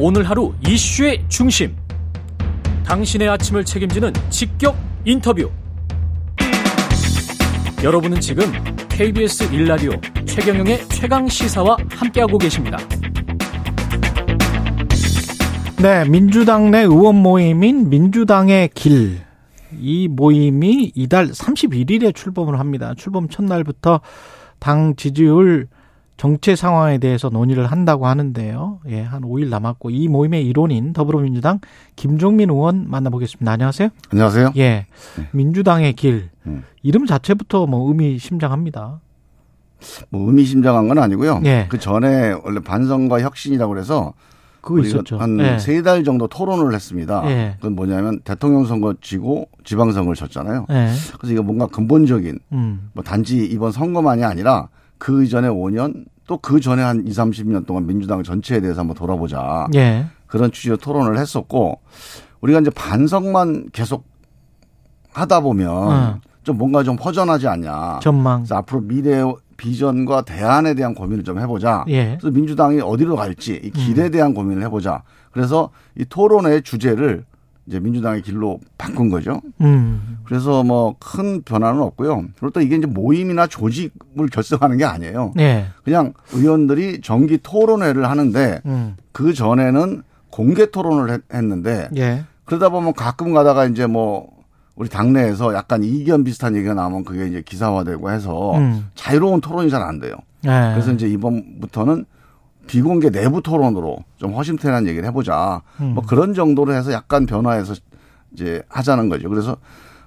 오늘 하루 이슈의 중심. 당신의 아침을 책임지는 직격 인터뷰. 여러분은 지금 KBS 1라디오 최경영의 최강 시사와 함께하고 계십니다. 네, 민주당 내 의원 모임인 민주당의 길. 이 모임이 이달 31일에 출범을 합니다. 출범 첫날부터 당 지지율 정체 상황에 대해서 논의를 한다고 하는데요. 예, 한 5일 남았고 이 모임의 일원인 더불어민주당 김종민 의원 만나보겠습니다. 안녕하세요. 안녕하세요. 예. 민주당의 길. 음. 이름 자체부터 뭐 의미심장합니다. 뭐 의미심장한 건 아니고요. 예. 그 전에 원래 반성과 혁신이라고 그래서 그거 있었죠. 한세달 정도 토론을 했습니다. 예. 그건 뭐냐면 대통령 선거 지고 지방선거를 졌잖아요. 예. 그래서 이거 뭔가 근본적인 음. 뭐 단지 이번 선거만이 아니라 그 이전에 5년 또 그 전에 한 2, 30년 동안 민주당 전체에 대해서 한번 돌아보자. 예. 그런 취지로 토론을 했었고 우리가 이제 반성만 계속 하다 보면 어. 좀 뭔가 좀 허전하지 않냐. 전망. 그래서 앞으로 미래 비전과 대안에 대한 고민을 좀 해보자. 예. 그래서 민주당이 어디로 갈지 이 길에 음. 대한 고민을 해보자. 그래서 이 토론의 주제를 이제 민주당의 길로 바꾼 거죠. 음. 그래서 뭐 큰 변화는 없고요. 그리고 또 이게 이제 모임이나 조직을 결성하는 게 아니에요. 네. 그냥 의원들이 정기 토론회를 하는데 음. 그 전에는 공개 토론을 했는데 예. 그러다 보면 가끔 가다가 이제 뭐 우리 당내에서 약간 이견 비슷한 얘기가 나오면 그게 이제 기사화되고 해서 음. 자유로운 토론이 잘 안 돼요. 네. 그래서 이제 이번부터는 비공개 내부 토론으로 좀 허심탄회한 얘기를 해보자. 음. 뭐 그런 정도로 해서 약간 변화해서 이제 하자는 거죠. 그래서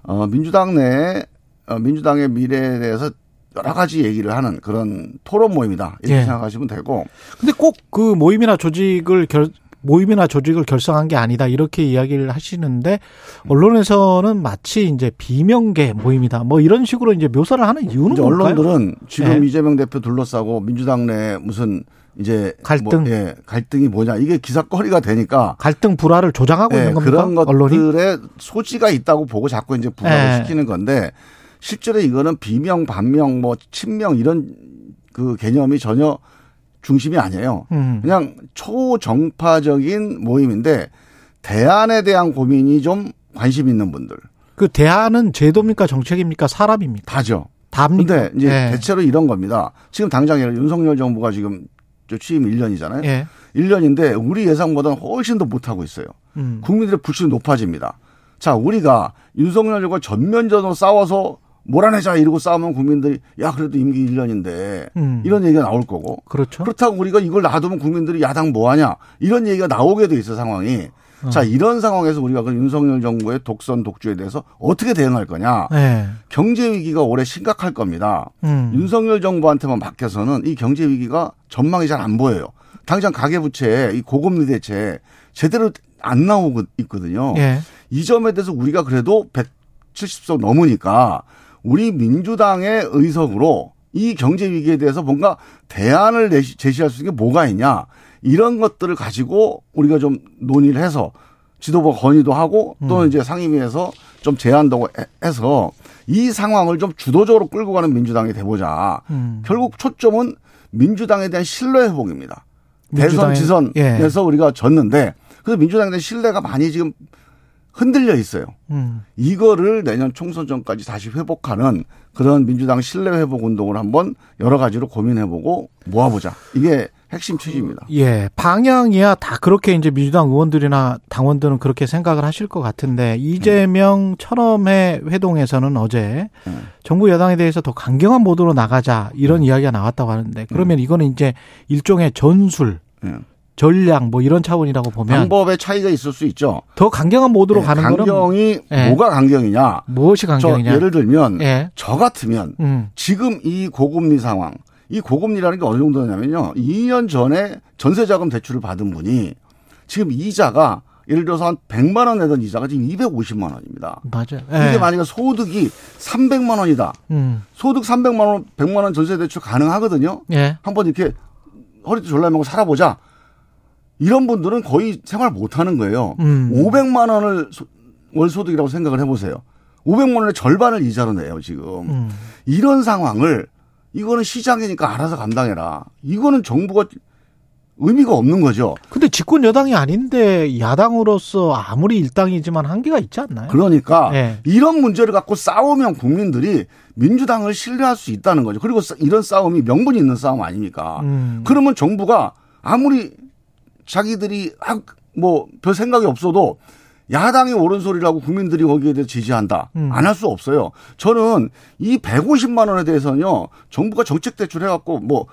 어 민주당 내 어, 민주당의 미래에 대해서 여러 가지 얘기를 하는 그런 토론 모임이다 이렇게 예. 생각하시면 되고. 근데 꼭 그 모임이나 조직을 결 모임이나 조직을 결성한 게 아니다 이렇게 이야기를 하시는데 언론에서는 마치 이제 비명계 모임이다 뭐 이런 식으로 이제 묘사를 하는 이유는 이제 언론들은 지금 네. 이재명 대표 둘러싸고 민주당 내 무슨 이제 갈등, 뭐, 예, 갈등이 뭐냐 이게 기사거리가 되니까 갈등 불화를 조장하고 예, 있는 겁니까? 그런 것들의 소지가 있다고 보고 자꾸 이제 부각을 예. 시키는 건데 실제로 이거는 비명, 반명, 뭐 친명 이런 그 개념이 전혀 중심이 아니에요. 음. 그냥 초정파적인 모임인데 대안에 대한 고민이 좀 관심 있는 분들. 그 대안은 제도입니까 정책입니까 사람입니까? 다죠. 답니까? 근데 이제 네. 대체로 이런 겁니다. 지금 당장 윤석열 정부가 지금 취임 1년이잖아요. 예. 1년인데 우리 예상보다는 훨씬 더 못하고 있어요. 음. 국민들의 불신이 높아집니다. 자, 우리가 윤석열 정부가 전면전으로 싸워서 몰아내자 이러고 싸우면 국민들이 야 그래도 임기 1년인데 음. 이런 얘기가 나올 거고 그렇죠. 그렇다고 우리가 이걸 놔두면 국민들이 야당 뭐하냐 이런 얘기가 나오게 돼 있어 상황이 어. 자 이런 상황에서 우리가 그 윤석열 정부의 독선 독주에 대해서 어떻게 대응할 거냐 네. 경제 위기가 올해 심각할 겁니다 음. 윤석열 정부한테만 맡겨서는 이 경제 위기가 전망이 잘 안 보여요 당장 가계부채 이 고금리 대책 제대로 안 나오고 있거든요 네. 이 점에 대해서 우리가 그래도 170석 넘으니까 우리 민주당의 의석으로 이 경제 위기에 대해서 뭔가 대안을 제시할 수 있는 게 뭐가 있냐 이런 것들을 가지고 우리가 좀 논의를 해서 지도부 건의도 하고 또는 음. 이제 상임위에서 좀 제안도 해서 이 상황을 좀 주도적으로 끌고 가는 민주당이 돼보자. 음. 결국 초점은 민주당에 대한 신뢰 회복입니다. 대선 지선에서 예. 우리가 졌는데 그래서 민주당에 대한 신뢰가 많이 지금 흔들려 있어요. 음. 이거를 내년 총선 전까지 다시 회복하는 그런 민주당 신뢰 회복 운동을 한번 여러 가지로 고민해보고 모아보자. 이게 핵심 취지입니다. 예, 방향이야 다 그렇게 이제 민주당 의원들이나 당원들은 그렇게 생각을 하실 것 같은데 이재명 천엄의 회동에서는 어제 네. 정부 여당에 대해서 더 강경한 모드로 나가자 이런 네. 이야기가 나왔다고 하는데 그러면 네. 이거는 이제 일종의 전술 네. 전략 뭐 이런 차원이라고 보면 방법의 차이가 있을 수 있죠. 더 강경한 모드로 네, 가는 거는 강경이 네. 뭐가 강경이냐? 무엇이 강경이냐? 예를 들면 네. 저 같으면 음. 지금 이 고금리 상황, 이 고금리라는 게 어느 정도냐면요. 2년 전에 전세자금 대출을 받은 분이 지금 이자가 예를 들어서 한 100만 원 내던 이자가 지금 250만 원입니다. 맞아요. 이게 만약에 소득이 300만 원이다. 음. 소득 300만 원, 100만 원 전세 대출 가능하거든요. 예. 한번 이렇게 허리도 졸라 매고 살아보자. 이런 분들은 거의 생활 못 하는 거예요. 음. 500만 원을 월소득이라고 생각을 해보세요. 500만 원의 절반을 이자로 내요, 지금. 음. 이런 상황을 이거는 시장이니까 알아서 감당해라. 이거는 정부가 의미가 없는 거죠. 근데 집권 여당이 아닌데 야당으로서 아무리 일당이지만 한계가 있지 않나요? 그러니까 네. 이런 문제를 갖고 싸우면 국민들이 민주당을 신뢰할 수 있다는 거죠. 그리고 이런 싸움이 명분이 있는 싸움 아닙니까? 음. 그러면 정부가 아무리 자기들이 뭐 별 생각이 없어도 야당이 옳은 소리라고 국민들이 거기에 대해 지지한다. 음. 안할 수 없어요. 저는 이 150만 원에 대해서는요. 정부가 정책 대출 해갖고 뭐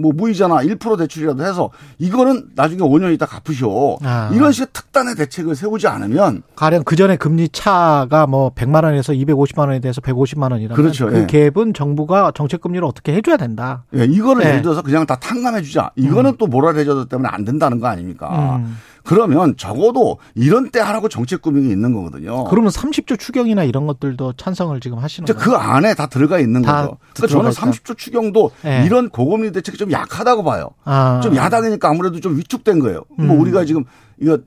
뭐 무이자나 1% 대출이라도 해서 이거는 나중에 5년 있다 갚으시오. 아. 이런 식의 특단의 대책을 세우지 않으면 가령 그 전에 금리 차가 뭐 100만 원에서 250만 원에 대해서 150만 원이라면 그렇죠. 그 예. 갭은 정부가 정책 금리를 어떻게 해 줘야 된다. 예, 이거를 예. 예를 들어서 그냥 다 탕감해 주자. 이거는 음. 또 모랄 해저드 때문에 안 된다는 거 아닙니까? 음. 그러면 적어도 이런 때 하라고 정책 금융이 있는 거거든요. 그러면 30조 추경이나 이런 것들도 찬성을 지금 하시는 거예요? 그 안에 다 들어가 있는 거죠. 그러니까 저는 30조 추경도 네. 이런 고금리 대책이 좀 약하다고 봐요. 아. 좀 야당이니까 아무래도 좀 위축된 거예요. 뭐 음. 뭐 우리가 지금 이거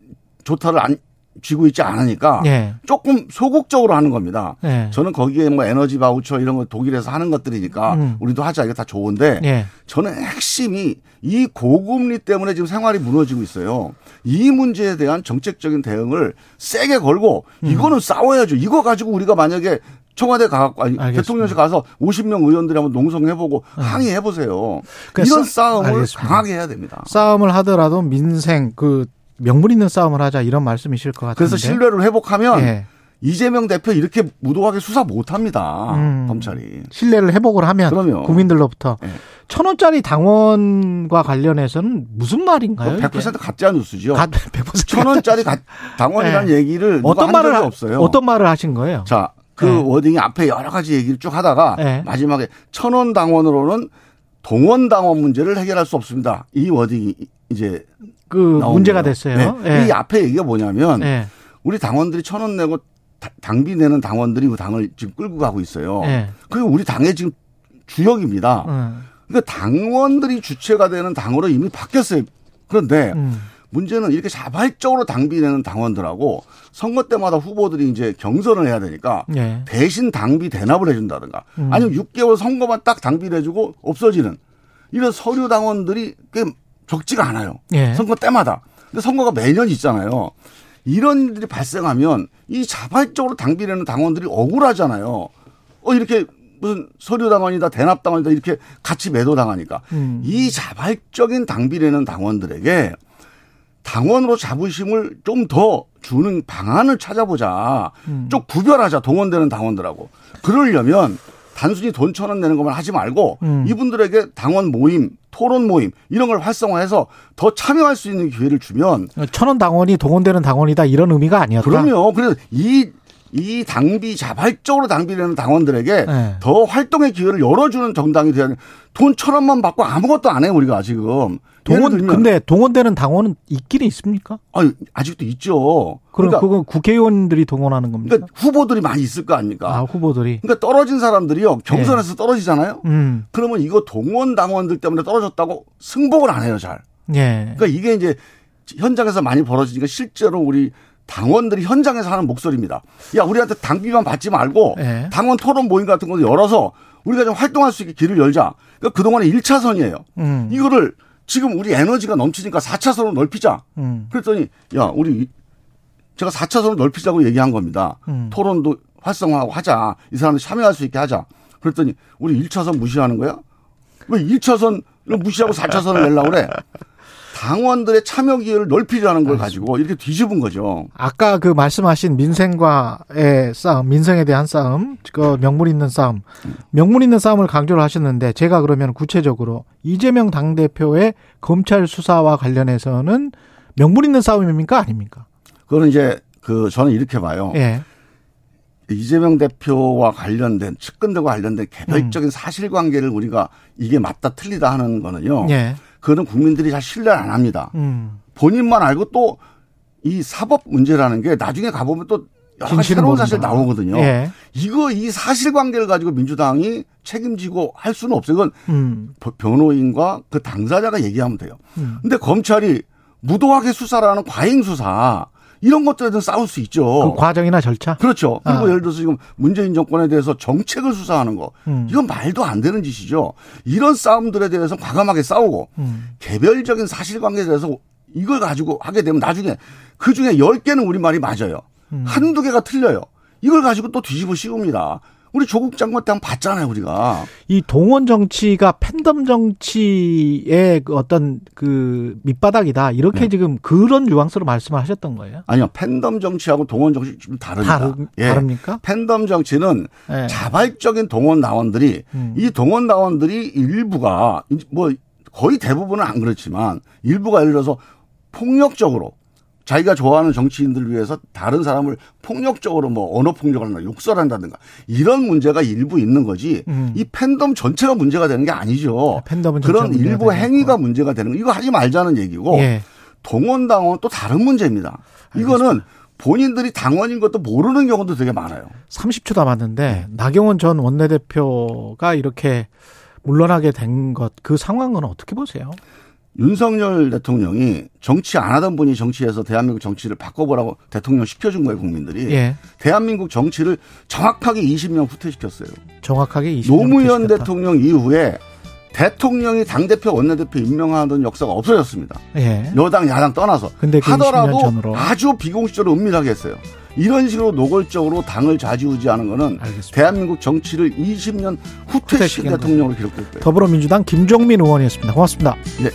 조타를 안 쥐고 있지 않으니까 네. 조금 소극적으로 하는 겁니다. 네. 저는 거기에 뭐 에너지 바우처 이런 거 독일에서 하는 것들이니까 음. 우리도 하자 이게 다 좋은데 네. 저는 핵심이 이 고금리 때문에 지금 생활이 무너지고 있어요. 이 문제에 대한 정책적인 대응을 세게 걸고 음. 이거는 싸워야죠. 이거 가지고 우리가 만약에 청와대 가갖고 아니 알겠습니다. 대통령실 가서 50명 의원들이 한번 농성해보고 네. 항의해 보세요. 그러니까 이런 싸움을 알겠습니다. 강하게 해야 됩니다. 싸움을 하더라도 민생 그 명분 있는 싸움을 하자 이런 말씀이실 것 같은데. 그래서 신뢰를 회복하면 네. 이재명 대표 이렇게 무도하게 수사 못합니다. 음, 검찰이. 신뢰를 회복을 하면 그럼요. 국민들로부터. 네. 천 원짜리 당원과 관련해서는 무슨 말인가요? 100% 가짜 뉴스죠. 가, 100%. 천 원짜리 당원이라는 네. 얘기를 어떤 말을 없어요. 어떤 말을 하신 거예요? 자, 그 네. 워딩이 앞에 여러 가지 얘기를 쭉 하다가 네. 마지막에 천 원 당원으로는 동원 당원 문제를 해결할 수 없습니다. 이 워딩이 이제 그 문제가 거예요. 됐어요. 네. 네. 이 앞에 얘기가 뭐냐면 네. 우리 당원들이 천 원 내고 당비 내는 당원들이 그 당을 지금 끌고 가고 있어요. 네. 그리고 우리 당의 지금 주역입니다. 음. 그러니까 당원들이 주체가 되는 당으로 이미 바뀌었어요. 그런데 음. 문제는 이렇게 자발적으로 당비 내는 당원들하고 선거 때마다 후보들이 이제 경선을 해야 되니까 네. 대신 당비 대납을 해준다든가 음. 아니면 6개월 선거만 딱 당비를 해주고 없어지는 이런 서류 당원들이 꽤 적지가 않아요. 네. 선거 때마다. 근데 선거가 매년 있잖아요. 이런 일들이 발생하면 이 자발적으로 당비 내는 당원들이 억울하잖아요. 어, 이렇게 무슨 서류 당원이다 대납 당원이다 이렇게 같이 매도 당하니까 음. 이 자발적인 당비내는 당원들에게 당원으로 자부심을 좀 더 주는 방안을 찾아보자. 음. 좀 구별하자 동원되는 당원들하고. 그러려면 단순히 돈 천 원 내는 것만 하지 말고 음. 이분들에게 당원 모임, 토론 모임 이런 걸 활성화해서 더 참여할 수 있는 기회를 주면 천원 당원이 동원되는 당원이다 이런 의미가 아니었다. 그럼요. 그래서 이 이 당비 자발적으로 당비되는 당원들에게 네. 더 활동의 기회를 열어주는 정당이 돼야 돈 천 원만 받고 아무것도 안 해요 우리가 지금. 동원 근데 동원되는 당원은 있기는 있습니까? 아 아직도 있죠. 그럼 그러니까 그건 국회의원들이 동원하는 겁니까? 그러니까 후보들이 많이 있을 거 아닙니까? 아 후보들이. 그러니까 떨어진 사람들이요 경선에서 네. 떨어지잖아요. 음. 그러면 이거 동원 당원들 때문에 떨어졌다고 승복을 안 해요 잘. 예. 그러니까 이게 이제 현장에서 많이 벌어지니까 실제로 우리 당원들이 현장에서 하는 목소리입니다. 야, 우리한테 당비만 받지 말고 네. 당원 토론 모임 같은 것도 열어서 우리가 좀 활동할 수 있게 길을 열자. 그러니까 그동안에 1차선이에요. 음. 이거를 지금 우리 에너지가 넘치니까 4차선으로 넓히자. 음. 그랬더니 야, 우리 제가 4차선으로 넓히자고 얘기한 겁니다. 음. 토론도 활성화하고 하자. 이 사람들 참여할 수 있게 하자. 그랬더니 우리 1차선 무시하는 거야? 왜 1차선을 무시하고 4차선을 내려고 그래? 당원들의 참여 기회를 넓히자는 걸 가지고 이렇게 뒤집은 거죠. 아까 그 말씀하신 민생과의 싸움, 민생에 대한 싸움, 그 명분 있는 싸움, 명분 있는 싸움을 강조를 하셨는데 제가 그러면 구체적으로 이재명 당 대표의 검찰 수사와 관련해서는 명분 있는 싸움입니까? 아닙니까? 그거는 이제 그 저는 이렇게 봐요. 예. 이재명 대표와 관련된 측근들과 관련된 개별적인 음. 사실관계를 우리가 이게 맞다 틀리다 하는 거는요. 예. 그거는 국민들이 잘 신뢰를 안 합니다. 음. 본인만 알고 또 이 사법 문제라는 게 나중에 가보면 또 여러 가지 새로운 사실 나오거든요. 예. 이거 이 사실관계를 가지고 민주당이 책임지고 할 수는 없어요. 이건 음. 변호인과 그 당사자가 얘기하면 돼요. 음. 근데 검찰이 무도하게 수사를 하는 과잉 수사 이런 것들에 대해서 싸울 수 있죠. 그 과정이나 절차? 그렇죠. 그리고 아. 예를 들어서 지금 문재인 정권에 대해서 정책을 수사하는 거. 음. 이건 말도 안 되는 짓이죠. 이런 싸움들에 대해서 과감하게 싸우고 음. 개별적인 사실관계에 대해서 이걸 가지고 하게 되면 나중에 그 중에 10개는 우리 말이 맞아요. 음. 한두 개가 틀려요. 이걸 가지고 또 뒤집어 씌웁니다. 우리 조국 장관 때 한번 봤잖아요, 우리가. 이 동원 정치가 팬덤 정치의 그 어떤 그 밑바닥이다. 이렇게 네. 지금 그런 뉘앙스로 말씀을 하셨던 거예요? 아니요. 팬덤 정치하고 동원 정치 좀 다릅니다. 다르, 예. 다릅니까? 팬덤 정치는 네. 자발적인 동원 나원들이 음. 이 동원 나원들이 일부가 뭐 거의 대부분은 안 그렇지만 일부가 예를 들어서 폭력적으로 자기가 좋아하는 정치인들을 위해서 다른 사람을 폭력적으로 뭐 언어 폭력을 한다, 욕설한다든가 이런 문제가 일부 있는 거지 음. 이 팬덤 전체가 문제가 되는 게 아니죠. 네, 팬덤은 그런 일부 행위가 문제가 되는 거 이거 하지 말자는 얘기고 예. 동원 당원 또 다른 문제입니다. 이거는 알겠습니다. 본인들이 당원인 것도 모르는 경우도 되게 많아요. 30초 남았는데 나경원 전 원내대표가 이렇게 물러나게 된 것 그 상황은 어떻게 보세요? 윤석열 대통령이 정치 안 하던 분이 정치에서 대한민국 정치를 바꿔보라고 대통령 시켜준 거예요, 국민들이. 예. 대한민국 정치를 정확하게 20년 후퇴시켰어요. 정확하게 20년 노무현 후퇴시켰다. 대통령 이후에 대통령이 당대표, 원내대표 임명하던 역사가 없어졌습니다. 예. 여당, 야당 떠나서. 근데 그 하더라도 아주 비공식적으로 은밀하게 했어요. 이런 식으로 노골적으로 당을 좌지우지하는 거는 알겠습니다. 대한민국 정치를 20년 후퇴시킨 대통령으로 기록될 거예요. 더불어민주당 김종민 의원이었습니다. 고맙습니다. 네.